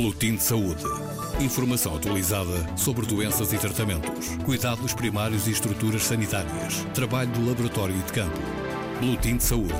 Boletim de Saúde. Informação atualizada sobre doenças e tratamentos, cuidados primários e estruturas sanitárias, trabalho do laboratório e de campo. Boletim de Saúde.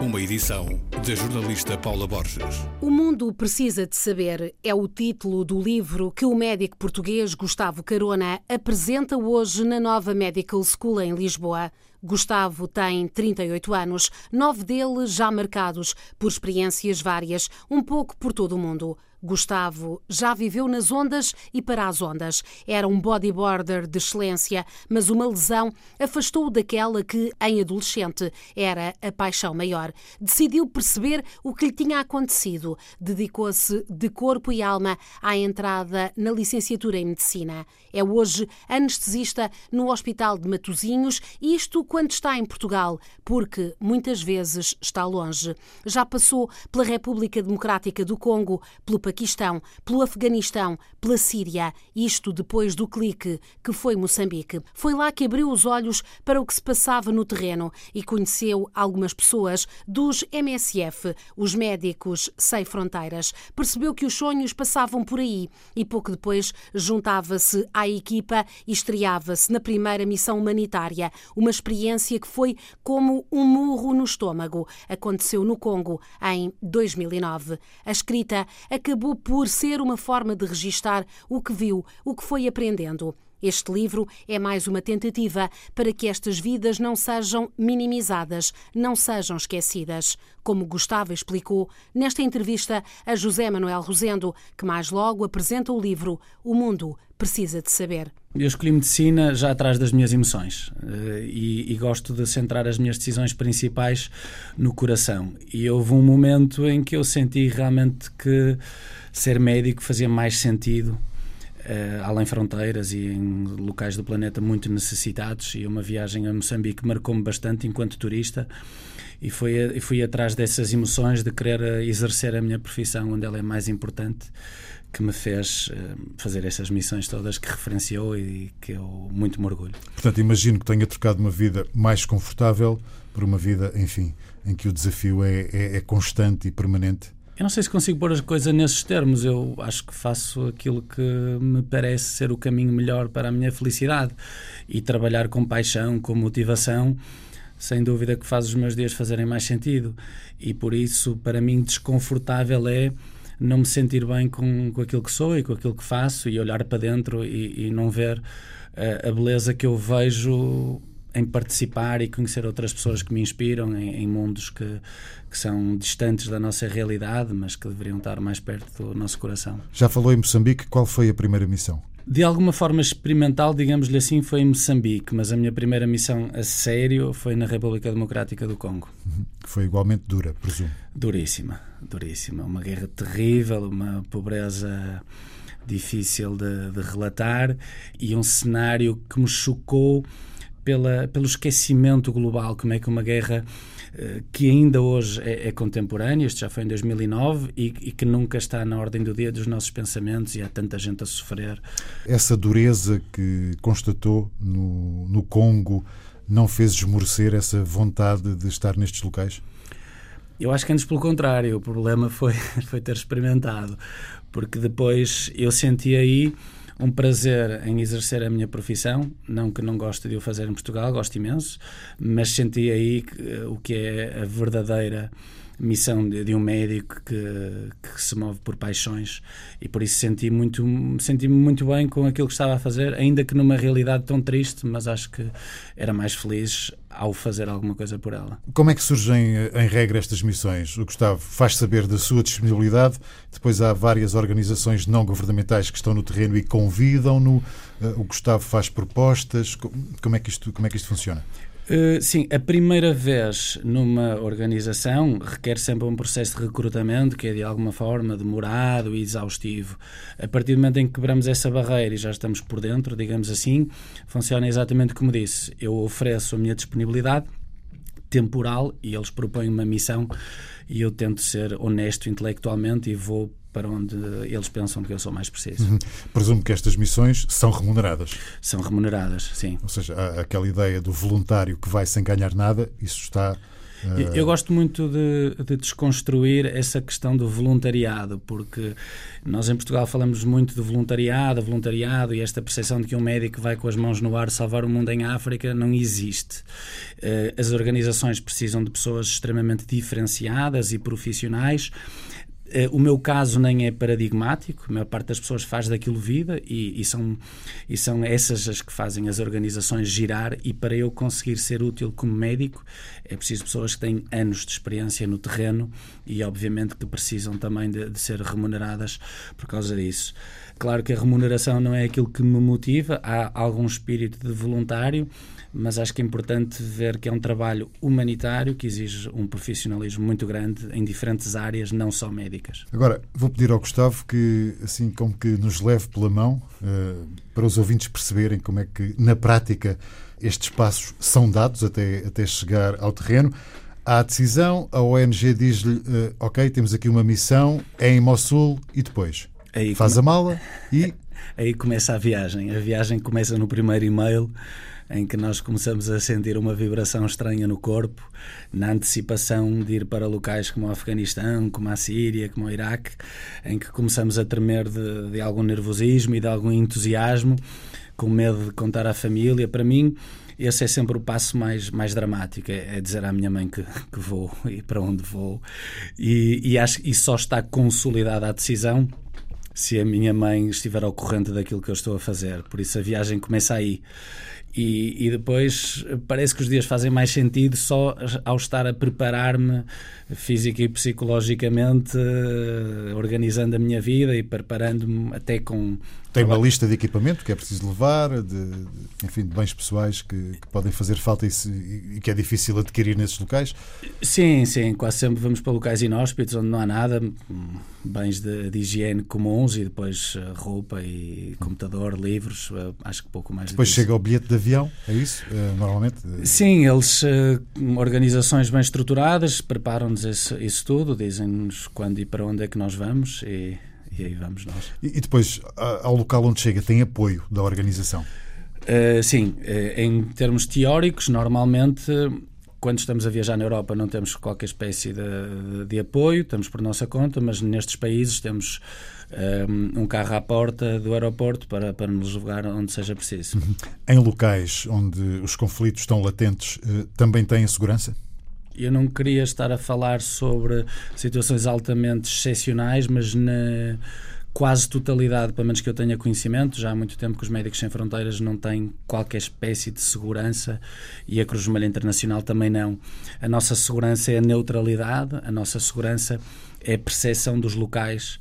Uma edição da jornalista Paula Borges. O mundo precisa de saber é o título do livro que o médico português Gustavo Carona apresenta hoje na nova Medical School em Lisboa. Gustavo tem 38 anos, nove deles já marcados por experiências várias, um pouco por todo o mundo. Gustavo já viveu nas ondas e para as ondas. Era um bodyboarder de excelência, mas uma lesão afastou-o daquela que, em adolescente, era a paixão maior. Decidiu perceber o que lhe tinha acontecido. Dedicou-se de corpo e alma à entrada na licenciatura em Medicina. É hoje anestesista no Hospital de Matosinhos, isto quando está em Portugal, porque muitas vezes está longe. Já passou pela República Democrática do Congo, pelo Paquistão, pelo Afeganistão, pela Síria, isto depois do clique que foi Moçambique. Foi lá que abriu os olhos para o que se passava no terreno e conheceu algumas pessoas dos MSF, os Médicos Sem Fronteiras. Percebeu que os sonhos passavam por aí e pouco depois juntava-se à equipa e estreava-se na primeira missão humanitária, uma experiência que foi como um murro no estômago. Aconteceu no Congo em 2009. A escrita acabou acabou por ser uma forma de registar o que viu, o que foi aprendendo. Este livro é mais uma tentativa para que estas vidas não sejam minimizadas, não sejam esquecidas. Como Gustavo explicou nesta entrevista a José Manuel Rosendo, que mais logo apresenta o livro O Mundo Precisa de Saber. Eu escolhi medicina já atrás das minhas emoções eh, e, e, gosto de centrar as minhas decisões principais no coração. E houve um momento em que eu senti realmente que ser médico fazia mais sentido Uh, além fronteiras e em locais do planeta muito necessitados. E uma viagem a Moçambique marcou-me bastante enquanto turista e fui, fui atrás dessas emoções de querer eh, exercer a minha profissão onde ela é mais importante que me fez uh, fazer essas missões todas que referenciou e que eu muito me orgulho. Portanto, imagino que tenha trocado uma vida mais confortável por uma vida, enfim, em que o desafio é, é, é constante e permanente eu não sei se consigo pôr as coisas nesses termos. Eu acho que faço aquilo que me parece ser o caminho melhor para a minha felicidade e trabalhar com paixão, com motivação, sem dúvida que faz os meus dias fazerem mais sentido. E por isso, para mim, desconfortável é não me sentir bem com, com aquilo que sou e com aquilo que faço e olhar para dentro e, e não ver uh, a beleza que eu vejo em participar e conhecer outras pessoas que me inspiram em, em mundos que, que, são distantes da nossa realidade, mas que deveriam estar mais perto do nosso coração. Já falou em Moçambique, qual foi a primeira missão? De alguma forma experimental, digamos-lhe assim, foi em Moçambique, mas a minha primeira missão a sério foi na República Democrática do Congo. Uhum. Foi igualmente dura, presumo. Duríssima, duríssima. Uma guerra terrível, uma pobreza difícil de, de relatar e um cenário que me chocou pela, pelo esquecimento global, como é que uma guerra eh, que ainda hoje é, é contemporânea, isto já foi em 2009, e, e, que nunca está na ordem do dia dos nossos pensamentos e há tanta gente a sofrer. Essa dureza que constatou no, no Congo não fez esmorecer essa vontade de estar nestes locais? Eu acho que antes pelo contrário, o problema foi, foi ter experimentado, porque depois eu senti aí um prazer em exercer a minha profissão, não que não goste de o fazer em Portugal, gosto imenso, mas senti aí que, o que é a verdadeira missão de, de um médico que, que, se move por paixões e por isso senti muito senti-me muito bem com aquilo que estava a fazer, ainda que numa realidade tão triste, mas acho que era mais feliz ao fazer alguma coisa por ela. Como é que surgem em regra estas missões? O Gustavo faz saber da sua disponibilidade, depois há várias organizações não governamentais que estão no terreno e convidam-no. Eh, o Gustavo faz propostas. Como é que isto, como é que isto funciona? Uh, sim, a primeira vez numa organização requer sempre um processo de recrutamento que é de alguma forma demorado e exaustivo. A partir do momento em que quebramos essa barreira e já estamos por dentro, digamos assim, funciona exatamente como disse. Eu ofereço a minha disponibilidade temporal e eles propõem uma missão e eu tento ser honesto intelectualmente e vou para onde eles pensam que eu sou mais preciso. Uhum. Presumo que estas missões são remuneradas. São remuneradas, sim. Ou seja, aquela ideia do voluntário que vai sem ganhar nada, isso está Eu, eu gosto muito de, de, desconstruir essa questão do voluntariado, porque nós em Portugal falamos muito de voluntariado, voluntariado e esta percepção de que um médico vai com as mãos no ar salvar o mundo em África não existe. Eh, as organizações precisam de pessoas extremamente diferenciadas e profissionais eh, o meu caso nem é paradigmático, a maior parte das pessoas faz daquilo vida e, e, são, e são essas as que fazem as organizações girar. E para eu conseguir ser útil como médico, é preciso pessoas que têm anos de experiência no terreno e, obviamente, que precisam também de, de ser remuneradas por causa disso. Claro que a remuneração não é aquilo que me motiva, há algum espírito de voluntário mas acho que é importante ver que é um trabalho humanitário que exige um profissionalismo muito grande em diferentes áreas, não só Agora, vou pedir ao Gustavo que, assim como que nos leve pela mão, uh, para os ouvintes perceberem como é que, na prática, estes passos são dados até, até chegar ao terreno. Há a decisão, a ONG diz-lhe: uh, Ok, temos aqui uma missão, é em Mossul e depois? Aí Faz come... a mala e. Aí começa a viagem. A viagem começa no primeiro e-mail em que nós começamos a sentir uma vibração estranha no corpo, na antecipação de ir para locais como o Afeganistão, como a Síria, como o Iraque, em que começamos a tremer de, de algum nervosismo e de algum entusiasmo, com medo de contar à família. Para mim, esse é sempre o passo mais, mais dramático, é, é dizer à minha mãe que, que vou e para onde vou. E, e, acho, e só está consolidada a decisão se a minha mãe estiver ao corrente daquilo que eu estou a fazer. Por isso a viagem começa aí. E, e, depois parece que os dias fazem mais sentido só ao estar a preparar-me física e psicologicamente, eh, organizando a minha vida e preparando-me até com tem uma lista de equipamento que é preciso levar, de, de enfim, de bens pessoais que, que podem fazer falta e, se, e, que é difícil adquirir nesses locais? Sim, sim. Quase sempre vamos para locais inóspitos onde não há nada, bens de, de higiene comuns e depois eh, roupa e computador, livros, eh, acho que pouco mais. Depois chega o bilhete avião, é isso? Eh, normalmente? Sim, eles, organizações bem estruturadas, preparam-nos isso, isso tudo, dizem-nos quando e para onde é que nós vamos e e aí vamos nós. E, e depois, ao local onde chega, tem apoio da organização? Uh, sim, uh, em termos teóricos, normalmente, quando estamos a viajar na Europa, não temos qualquer espécie de, de, apoio, estamos por nossa conta, mas nestes países temos um, eh, um carro à porta do aeroporto para, para nos levar onde seja preciso. Uhum. Em locais onde os conflitos estão latentes, uh, também têm segurança? eu não queria estar a falar sobre situações altamente excepcionais, mas na quase totalidade, pelo menos que eu tenha conhecimento, já há muito tempo que os Médicos Sem Fronteiras não têm qualquer espécie de segurança e a Cruz Vermelha Internacional também não. A nossa segurança é a neutralidade, a nossa segurança é a percepção dos locais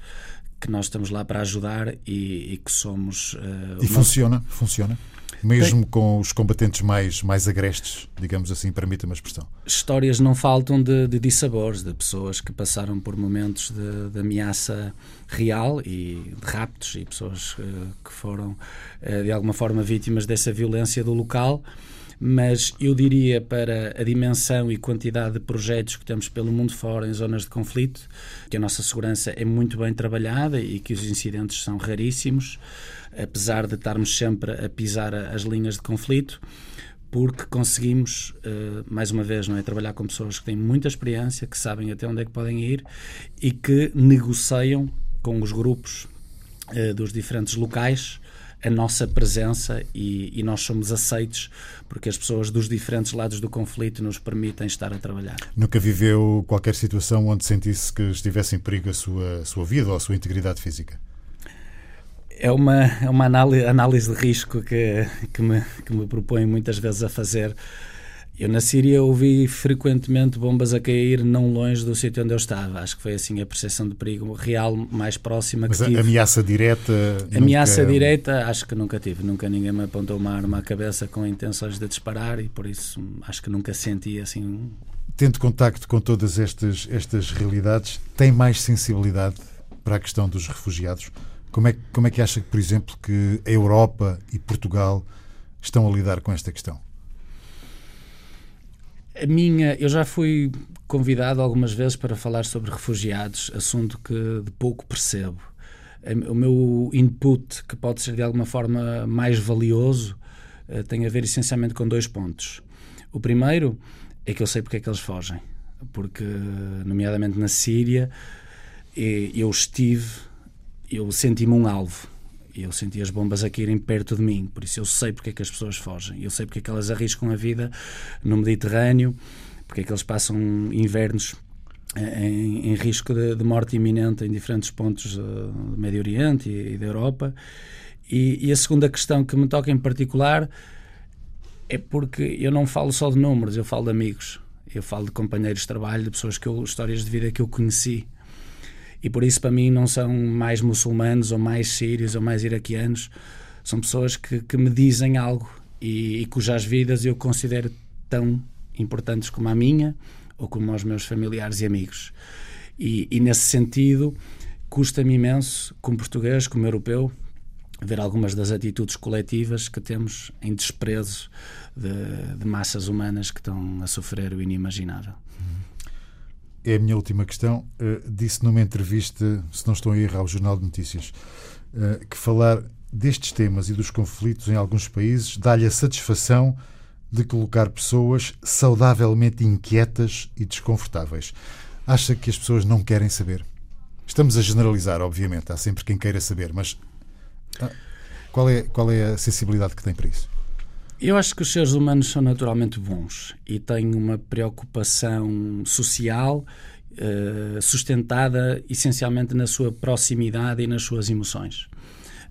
que nós estamos lá para ajudar e, e que somos. Uh, e funciona? Funciona? Mesmo com os combatentes mais, mais agrestes, digamos assim, permita-me a expressão. Histórias não faltam de, de dissabores, de pessoas que passaram por momentos de, de ameaça real e de raptos e pessoas uh, que foram, uh, de alguma forma, vítimas dessa violência do local mas eu diria para a dimensão e quantidade de projetos que temos pelo mundo fora em zonas de conflito, que a nossa segurança é muito bem trabalhada e que os incidentes são raríssimos apesar de estarmos sempre a pisar as linhas de conflito, porque conseguimos, eh, mais uma vez, não é, trabalhar com pessoas que têm muita experiência, que sabem até onde é que podem ir e que negociam com os grupos eh, dos diferentes locais a nossa presença e, e, nós somos aceitos porque as pessoas dos diferentes lados do conflito nos permitem estar a trabalhar. Nunca viveu qualquer situação onde sentisse que estivesse em perigo a sua, a sua vida ou a sua integridade física? é uma, é uma análise, análise de risco que, que, me, que me propõe muitas vezes a fazer. Eu na Síria ouvi frequentemente bombas a cair não longe do sítio onde eu estava. Acho que foi assim a percepção de perigo real mais próxima Mas que tive. ameaça direta? Ameaça nunca... direta acho que nunca tive. Nunca ninguém me apontou uma arma à cabeça com intenções de disparar e por isso acho que nunca senti assim... Tendo contacto com todas estas, estas realidades, tem mais sensibilidade para a questão dos refugiados? Como é, como é que acha, por exemplo, que a Europa e Portugal estão a lidar com esta questão? A minha, eu já fui convidado algumas vezes para falar sobre refugiados, assunto que de pouco percebo. O meu input, que pode ser de alguma forma mais valioso, eh, tem a ver essencialmente com dois pontos. O primeiro é que eu sei porque é que eles fogem. Porque, nomeadamente na Síria, eu estive, eu senti-me um alvo. Eu senti as bombas a caírem perto de mim, por isso eu sei porque é que as pessoas fogem. Eu sei porque é que elas arriscam a vida no Mediterrâneo, porque é que eles passam invernos em, em risco de, de, morte iminente em diferentes pontos uh, do Médio Oriente e, e da Europa. E, e, a segunda questão que me toca em particular é porque eu não falo só de números, eu falo de amigos, eu falo de companheiros de trabalho, de pessoas que eu, histórias de vida que eu conheci e por isso para mim não são mais muçulmanos ou mais sírios ou mais iraquianos, são pessoas que, que me dizem algo e, e cujas vidas eu considero tão importantes como a minha ou como os meus familiares e amigos. E, e nesse sentido, custa-me imenso, como português, como europeu, ver algumas das atitudes coletivas que temos em desprezo de, de massas humanas que estão a sofrer o inimaginável é a minha última questão. Uh, disse numa entrevista, se não estou a errar, ao Jornal de Notícias, uh, que falar destes temas e dos conflitos em alguns países dá-lhe a satisfação de colocar pessoas saudavelmente inquietas e desconfortáveis. Acha que as pessoas não querem saber? Estamos a generalizar, obviamente, há sempre quem queira saber, mas ah, qual é, qual é a sensibilidade que tem para isso? Eu acho que os seres humanos são naturalmente bons e têm uma preocupação social uh, sustentada essencialmente na sua proximidade e nas suas emoções.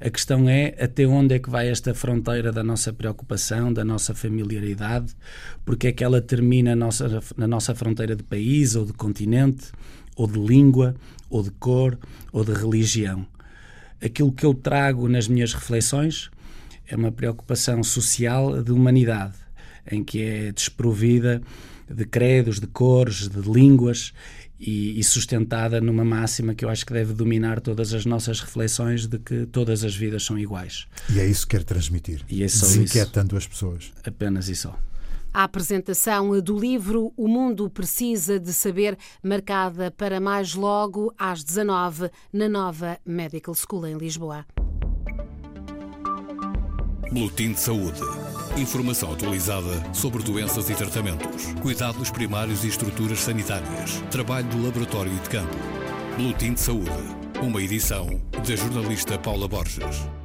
A questão é até onde é que vai esta fronteira da nossa preocupação, da nossa familiaridade, porque é que ela termina na nossa, na nossa fronteira de país ou de continente, ou de língua, ou de cor, ou de religião. Aquilo que eu trago nas minhas reflexões é uma preocupação social de humanidade, em que é desprovida de credos, de cores, de línguas e, e, sustentada numa máxima que eu acho que deve dominar todas as nossas reflexões de que todas as vidas são iguais. E é isso que quer transmitir, e é só desinquietando as pessoas. Apenas e só. A apresentação do livro O Mundo Precisa de Saber, marcada para mais logo às 19 na nova Medical School em Lisboa. Boletim de Saúde. Informação atualizada sobre doenças e tratamentos, cuidados primários e estruturas sanitárias, trabalho do laboratório e de campo. Boletim de Saúde. Uma edição da jornalista Paula Borges.